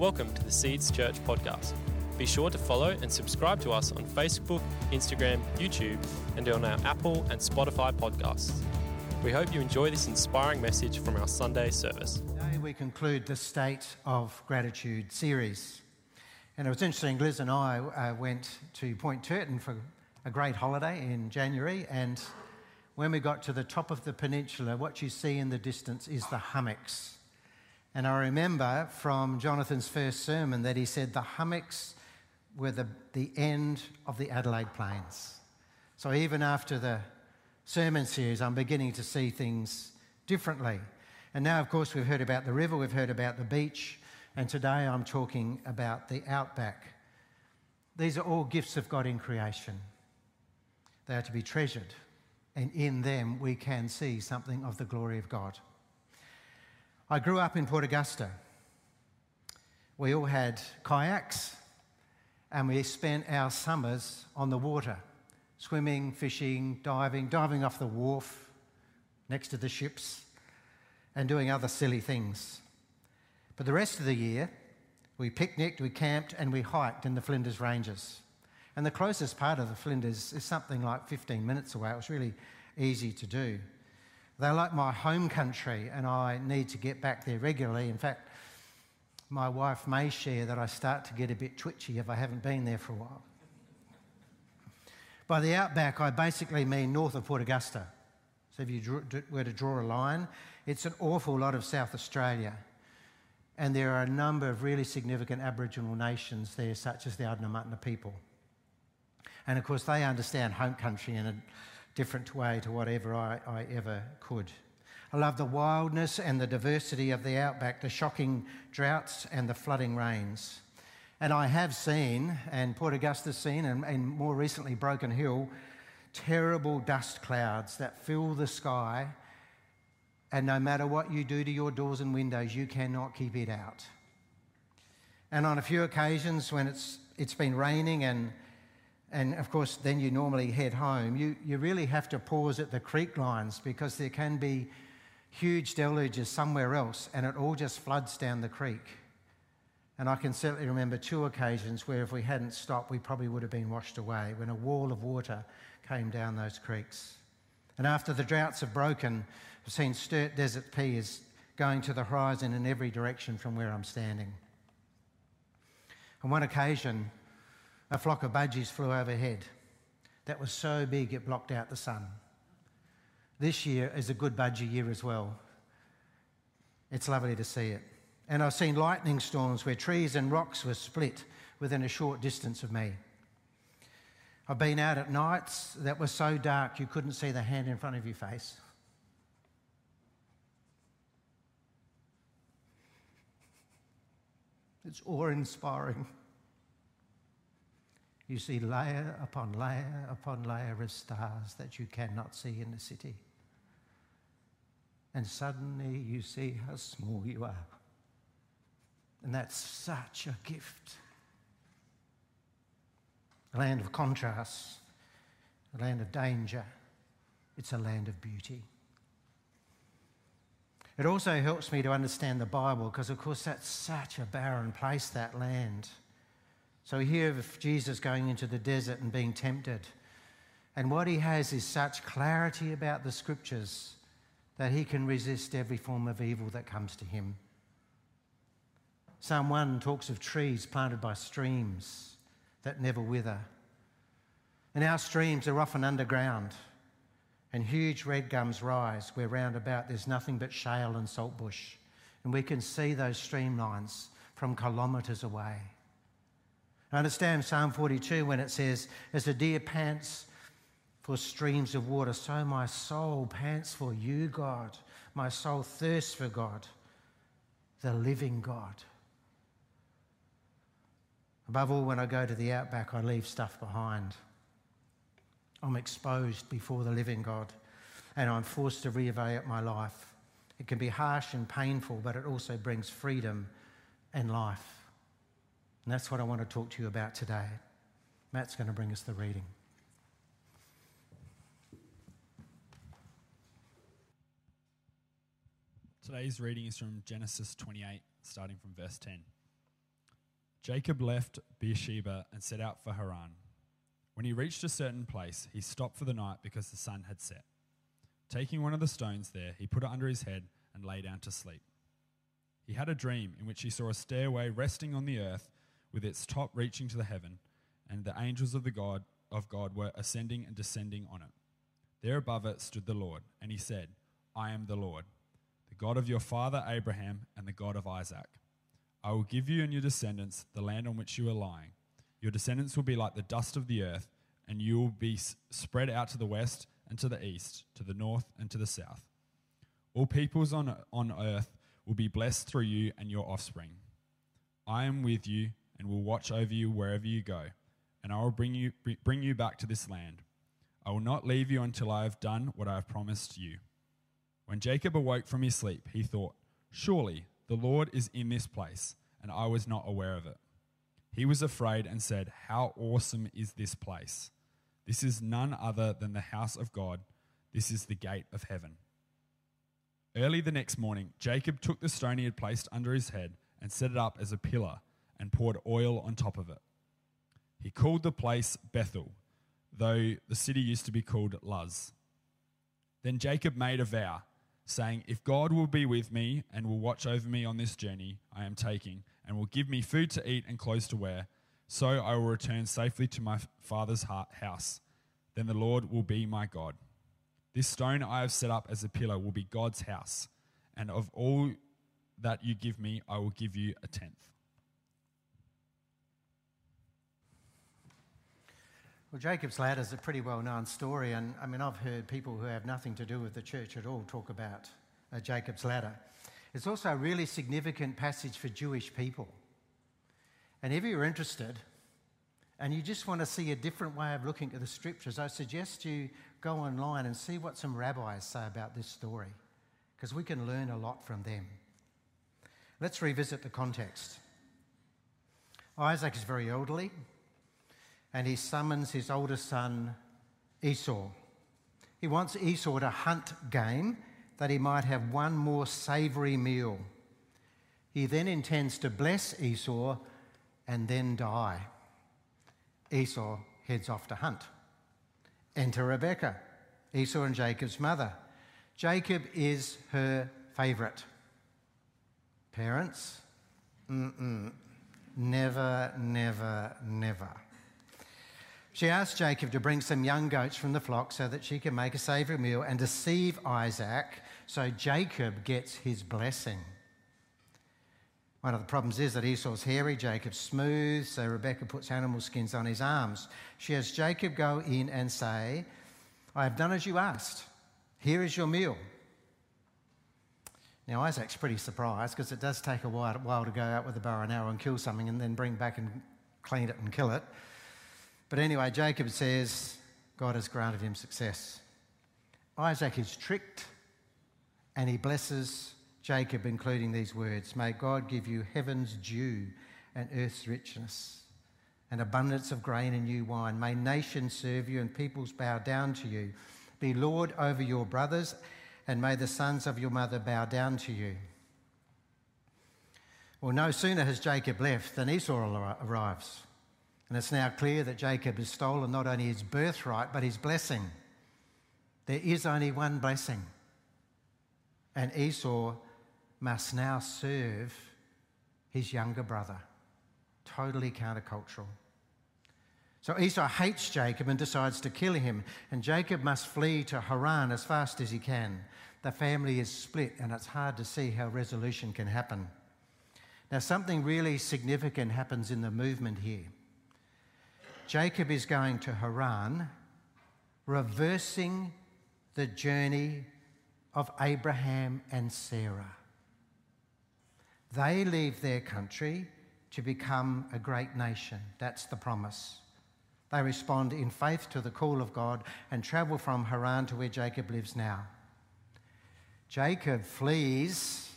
Welcome to the Seeds Church podcast. Be sure to follow and subscribe to us on Facebook, Instagram, YouTube, and on our Apple and Spotify podcasts. We hope you enjoy this inspiring message from our Sunday service. Today we conclude the State of Gratitude series. And it was interesting, Liz and I uh, went to Point Turton for a great holiday in January, and when we got to the top of the peninsula, what you see in the distance is the hummocks. And I remember from Jonathan's first sermon that he said the hummocks were the, the end of the Adelaide Plains. So even after the sermon series, I'm beginning to see things differently. And now, of course, we've heard about the river, we've heard about the beach, and today I'm talking about the outback. These are all gifts of God in creation. They are to be treasured, and in them we can see something of the glory of God. I grew up in Port Augusta. We all had kayaks and we spent our summers on the water, swimming, fishing, diving, diving off the wharf next to the ships, and doing other silly things. But the rest of the year, we picnicked, we camped, and we hiked in the Flinders Ranges. And the closest part of the Flinders is something like 15 minutes away. It was really easy to do. They're like my home country, and I need to get back there regularly. In fact, my wife may share that I start to get a bit twitchy if I haven't been there for a while. By the outback, I basically mean north of Port Augusta. So if you were to draw a line, it's an awful lot of South Australia. And there are a number of really significant Aboriginal nations there, such as the Adnyamathanha people. And of course, they understand home country in a different way to whatever I, I ever could. I love the wildness and the diversity of the outback, the shocking droughts and the flooding rains. And I have seen, and Port Augusta's seen, and, and more recently Broken Hill, terrible dust clouds that fill the sky. And no matter what you do to your doors and windows, you cannot keep it out. And on a few occasions when it's, it's been raining and and of course, then you normally head home. You, you really have to pause at the creek lines because there can be huge deluges somewhere else and it all just floods down the creek. And I can certainly remember two occasions where if we hadn't stopped, we probably would have been washed away when a wall of water came down those creeks. And after the droughts have broken, I've seen Sturt Desert peas going to the horizon in every direction from where I'm standing. On one occasion, a flock of budgies flew overhead. That was so big it blocked out the sun. This year is a good budgie year as well. It's lovely to see it. And I've seen lightning storms where trees and rocks were split within a short distance of me. I've been out at nights that were so dark you couldn't see the hand in front of your face. It's awe inspiring. You see layer upon layer upon layer of stars that you cannot see in the city. And suddenly you see how small you are. And that's such a gift. A land of contrasts, a land of danger. It's a land of beauty. It also helps me to understand the Bible because, of course, that's such a barren place, that land. So we hear of Jesus going into the desert and being tempted. And what he has is such clarity about the scriptures that he can resist every form of evil that comes to him. Psalm 1 talks of trees planted by streams that never wither. And our streams are often underground, and huge red gums rise where round about there's nothing but shale and saltbush. And we can see those streamlines from kilometres away. I understand Psalm 42 when it says, As a deer pants for streams of water, so my soul pants for you, God. My soul thirsts for God, the living God. Above all, when I go to the outback, I leave stuff behind. I'm exposed before the living God, and I'm forced to reevaluate my life. It can be harsh and painful, but it also brings freedom and life. And that's what I want to talk to you about today. Matt's going to bring us the reading. Today's reading is from Genesis 28, starting from verse 10. Jacob left Beersheba and set out for Haran. When he reached a certain place, he stopped for the night because the sun had set. Taking one of the stones there, he put it under his head and lay down to sleep. He had a dream in which he saw a stairway resting on the earth with its top reaching to the heaven, and the angels of the God of God were ascending and descending on it. There above it stood the Lord, and he said, I am the Lord, the God of your father Abraham and the God of Isaac. I will give you and your descendants the land on which you are lying. Your descendants will be like the dust of the earth, and you will be spread out to the west and to the east, to the north and to the south. All peoples on, on earth will be blessed through you and your offspring. I am with you and will watch over you wherever you go, and I will bring you, bring you back to this land. I will not leave you until I have done what I have promised you. When Jacob awoke from his sleep, he thought, Surely the Lord is in this place, and I was not aware of it. He was afraid and said, How awesome is this place! This is none other than the house of God. This is the gate of heaven. Early the next morning, Jacob took the stone he had placed under his head and set it up as a pillar and poured oil on top of it. He called the place Bethel, though the city used to be called Luz. Then Jacob made a vow saying, If God will be with me and will watch over me on this journey I am taking, and will give me food to eat and clothes to wear, so I will return safely to my father's house. Then the Lord will be my God. This stone I have set up as a pillar will be God's house, and of all that you give me, I will give you a tenth. Well, Jacob's ladder is a pretty well known story, and I mean, I've heard people who have nothing to do with the church at all talk about uh, Jacob's ladder. It's also a really significant passage for Jewish people. And if you're interested and you just want to see a different way of looking at the scriptures, I suggest you go online and see what some rabbis say about this story, because we can learn a lot from them. Let's revisit the context. Isaac is very elderly and he summons his oldest son, Esau. He wants Esau to hunt game that he might have one more savoury meal. He then intends to bless Esau and then die. Esau heads off to hunt. Enter Rebekah, Esau and Jacob's mother. Jacob is her favourite. Parents? Mm-mm. Never, never, never. She asked Jacob to bring some young goats from the flock so that she can make a savoury meal and deceive Isaac so Jacob gets his blessing. One of the problems is that Esau's hairy, Jacob's smooth, so Rebecca puts animal skins on his arms. She has Jacob go in and say, I have done as you asked. Here is your meal. Now, Isaac's pretty surprised because it does take a while to go out with a bow and arrow and kill something and then bring back and clean it and kill it. But anyway, Jacob says God has granted him success. Isaac is tricked and he blesses Jacob, including these words May God give you heaven's dew and earth's richness, and abundance of grain and new wine. May nations serve you and peoples bow down to you. Be Lord over your brothers, and may the sons of your mother bow down to you. Well, no sooner has Jacob left than Esau arrives. And it's now clear that Jacob has stolen not only his birthright, but his blessing. There is only one blessing. And Esau must now serve his younger brother. Totally countercultural. So Esau hates Jacob and decides to kill him, and Jacob must flee to Haran as fast as he can. The family is split, and it's hard to see how resolution can happen. Now, something really significant happens in the movement here. Jacob is going to Haran, reversing the journey of Abraham and Sarah. They leave their country to become a great nation. That's the promise. They respond in faith to the call of God and travel from Haran to where Jacob lives now. Jacob flees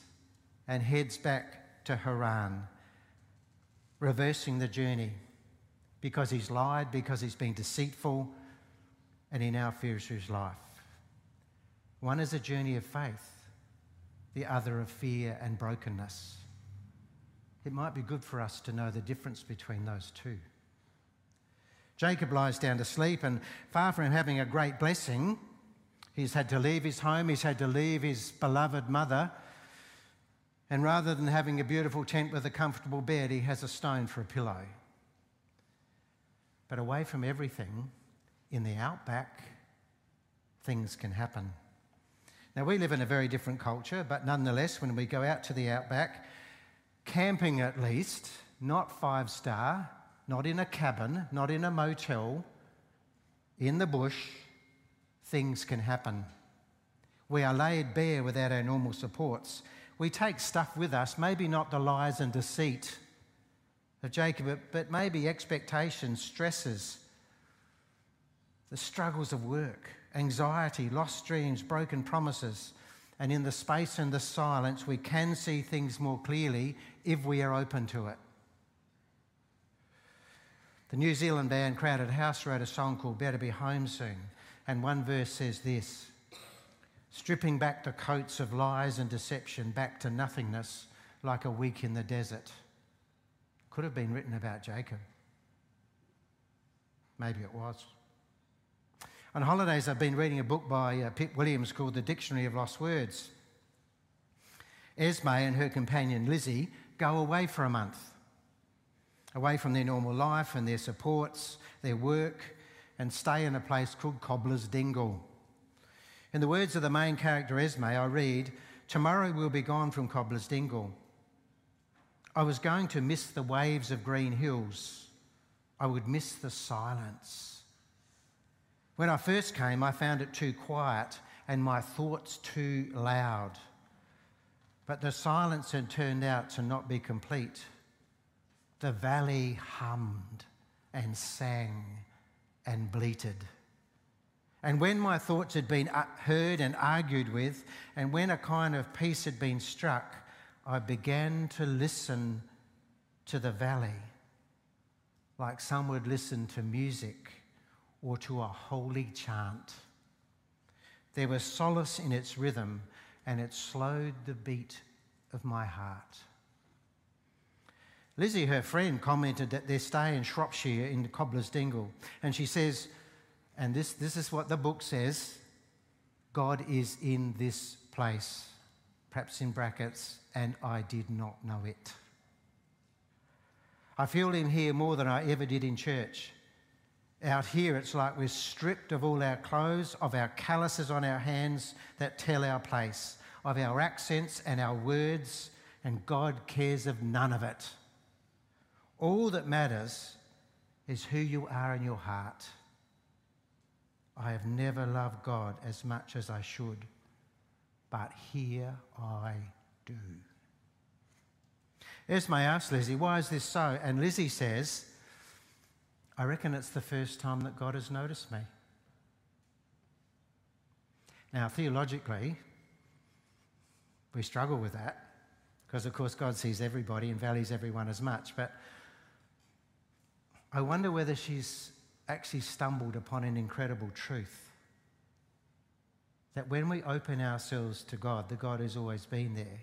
and heads back to Haran, reversing the journey because he's lied, because he's been deceitful, and he now fears for his life. One is a journey of faith, the other of fear and brokenness. it might be good for us to know the difference between those two. Jacob lies down to sleep, and far from having a great blessing, he's had to leave his home, he's had to leave his beloved mother, and rather than having a beautiful tent with a comfortable bed, he has a stone for a pillow. But away from everything, in the outback, things can happen. Now, we live in a very different culture, but nonetheless, when we go out to the outback, camping at least, not five star, not in a cabin, not in a motel, in the bush, things can happen. We are laid bare without our normal supports. We take stuff with us, maybe not the lies and deceit of Jacob, but maybe expectations, stresses, the struggles of work, anxiety, lost dreams, broken promises. And in the space and the silence, we can see things more clearly if we are open to it. The New Zealand band Crowded House wrote a song called Better Be Home Soon. And one verse says this stripping back the coats of lies and deception back to nothingness like a week in the desert. Could have been written about Jacob. Maybe it was. On holidays, I've been reading a book by uh, Pip Williams called The Dictionary of Lost Words. Esme and her companion Lizzie go away for a month, away from their normal life and their supports, their work, and stay in a place called Cobbler's Dingle. In the words of the main character Esme, I read, Tomorrow we'll be gone from Cobbler's Dingle. I was going to miss the waves of green hills. I would miss the silence. When I first came, I found it too quiet and my thoughts too loud. But the silence had turned out to not be complete. The valley hummed and sang and bleated. And when my thoughts had been uh, heard and argued with, and when a kind of peace had been struck, I began to listen to the valley like some would listen to music or to a holy chant. There was solace in its rhythm, and it slowed the beat of my heart. Lizzie, her friend, commented that their stay in Shropshire in Cobbler's Dingle, and she says, and this, this is what the book says God is in this place, perhaps in brackets, and I did not know it. I feel him here more than I ever did in church. Out here, it's like we're stripped of all our clothes, of our calluses on our hands that tell our place, of our accents and our words, and God cares of none of it. All that matters is who you are in your heart. I have never loved God as much as I should, but here I do. Esme asked Lizzie, Why is this so? And Lizzie says, I reckon it's the first time that God has noticed me. Now, theologically, we struggle with that because, of course, God sees everybody and values everyone as much. But I wonder whether she's actually stumbled upon an incredible truth that when we open ourselves to God, the God who's always been there,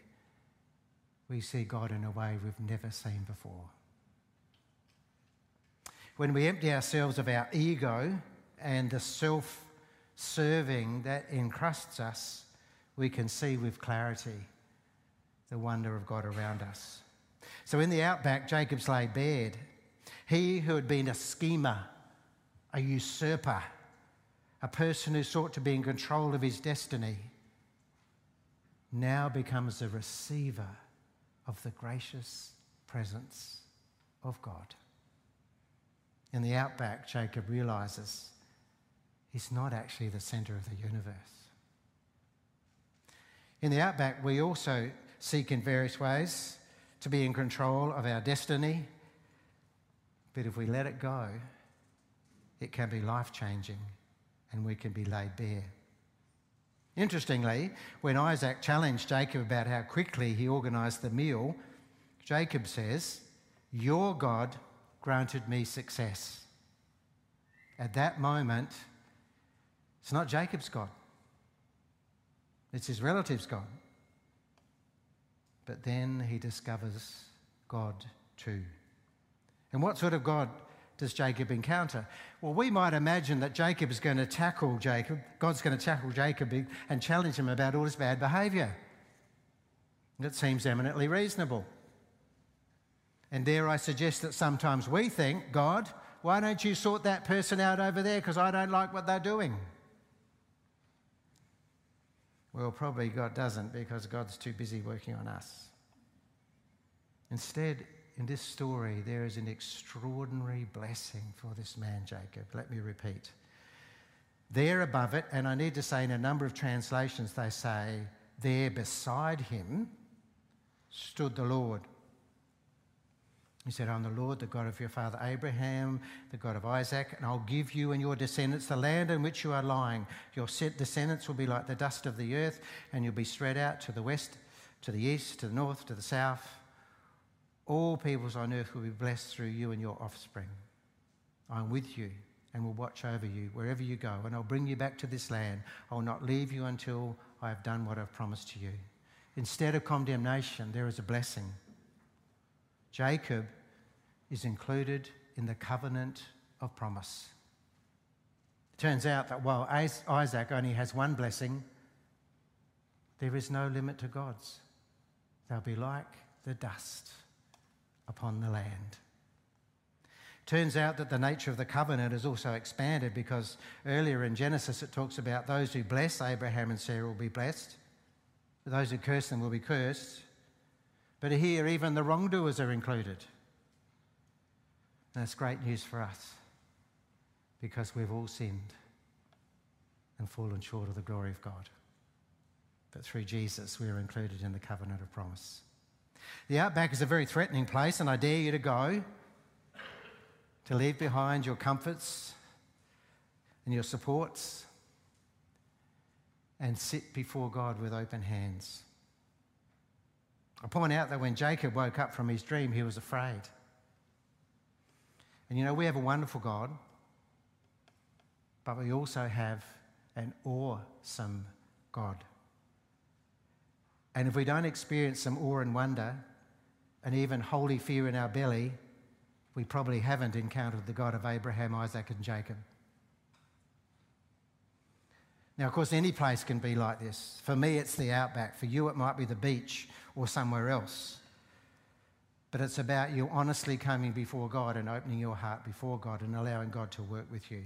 we see God in a way we've never seen before when we empty ourselves of our ego and the self serving that encrusts us, we can see with clarity the wonder of God around us. So in the outback, Jacob's laid bare. He who had been a schemer, a usurper, a person who sought to be in control of his destiny, now becomes a receiver of the gracious presence of God. In the outback, Jacob realizes he's not actually the center of the universe. In the outback, we also seek in various ways to be in control of our destiny, but if we let it go, it can be life changing and we can be laid bare. Interestingly, when Isaac challenged Jacob about how quickly he organized the meal, Jacob says, Your God granted me success. At that moment, it's not Jacob's God, it's his relative's God. But then he discovers God too. And what sort of God does Jacob encounter? Well, we might imagine that Jacob is going to tackle Jacob, God's going to tackle Jacob and challenge him about all his bad behaviour. It seems eminently reasonable. And dare I suggest that sometimes we think, God, why don't you sort that person out over there because I don't like what they're doing? Well, probably God doesn't because God's too busy working on us. Instead, in this story, there is an extraordinary blessing for this man, Jacob. Let me repeat. There above it, and I need to say in a number of translations, they say, there beside him stood the Lord. He said, I'm the Lord, the God of your father Abraham, the God of Isaac, and I'll give you and your descendants the land in which you are lying. Your descendants will be like the dust of the earth, and you'll be spread out to the west, to the east, to the north, to the south. All peoples on earth will be blessed through you and your offspring. I'm with you and will watch over you wherever you go, and I'll bring you back to this land. I will not leave you until I have done what I've promised to you. Instead of condemnation, there is a blessing. Jacob is included in the covenant of promise. It turns out that while Isaac only has one blessing, there is no limit to God's. They'll be like the dust upon the land. Turns out that the nature of the covenant is also expanded because earlier in Genesis it talks about those who bless Abraham and Sarah will be blessed, those who curse them will be cursed. But here, even the wrongdoers are included. And it's great news for us because we've all sinned and fallen short of the glory of God. But through Jesus, we are included in the covenant of promise. The outback is a very threatening place, and I dare you to go, to leave behind your comforts and your supports, and sit before God with open hands. I point out that when Jacob woke up from his dream, he was afraid. And you know, we have a wonderful God, but we also have an awesome God. And if we don't experience some awe and wonder, and even holy fear in our belly, we probably haven't encountered the God of Abraham, Isaac, and Jacob. Now, of course, any place can be like this. For me, it's the outback. For you, it might be the beach or somewhere else. But it's about you honestly coming before God and opening your heart before God and allowing God to work with you.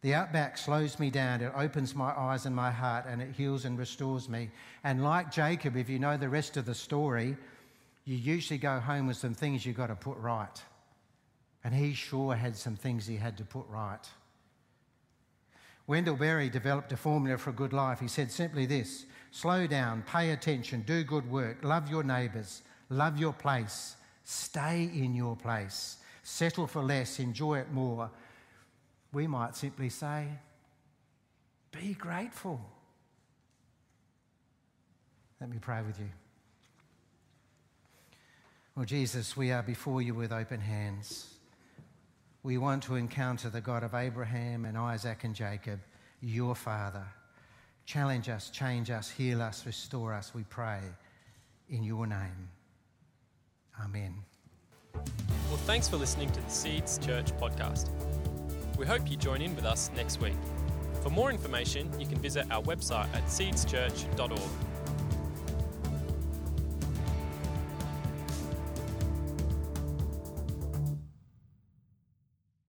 The outback slows me down, it opens my eyes and my heart, and it heals and restores me. And like Jacob, if you know the rest of the story, you usually go home with some things you've got to put right. And he sure had some things he had to put right. Wendell Berry developed a formula for a good life. He said simply this slow down, pay attention, do good work, love your neighbours, love your place, stay in your place, settle for less, enjoy it more. We might simply say, be grateful. Let me pray with you. Well, Jesus, we are before you with open hands. We want to encounter the God of Abraham and Isaac and Jacob, your Father. Challenge us, change us, heal us, restore us, we pray in your name. Amen. Well, thanks for listening to the Seeds Church podcast. We hope you join in with us next week. For more information, you can visit our website at seedschurch.org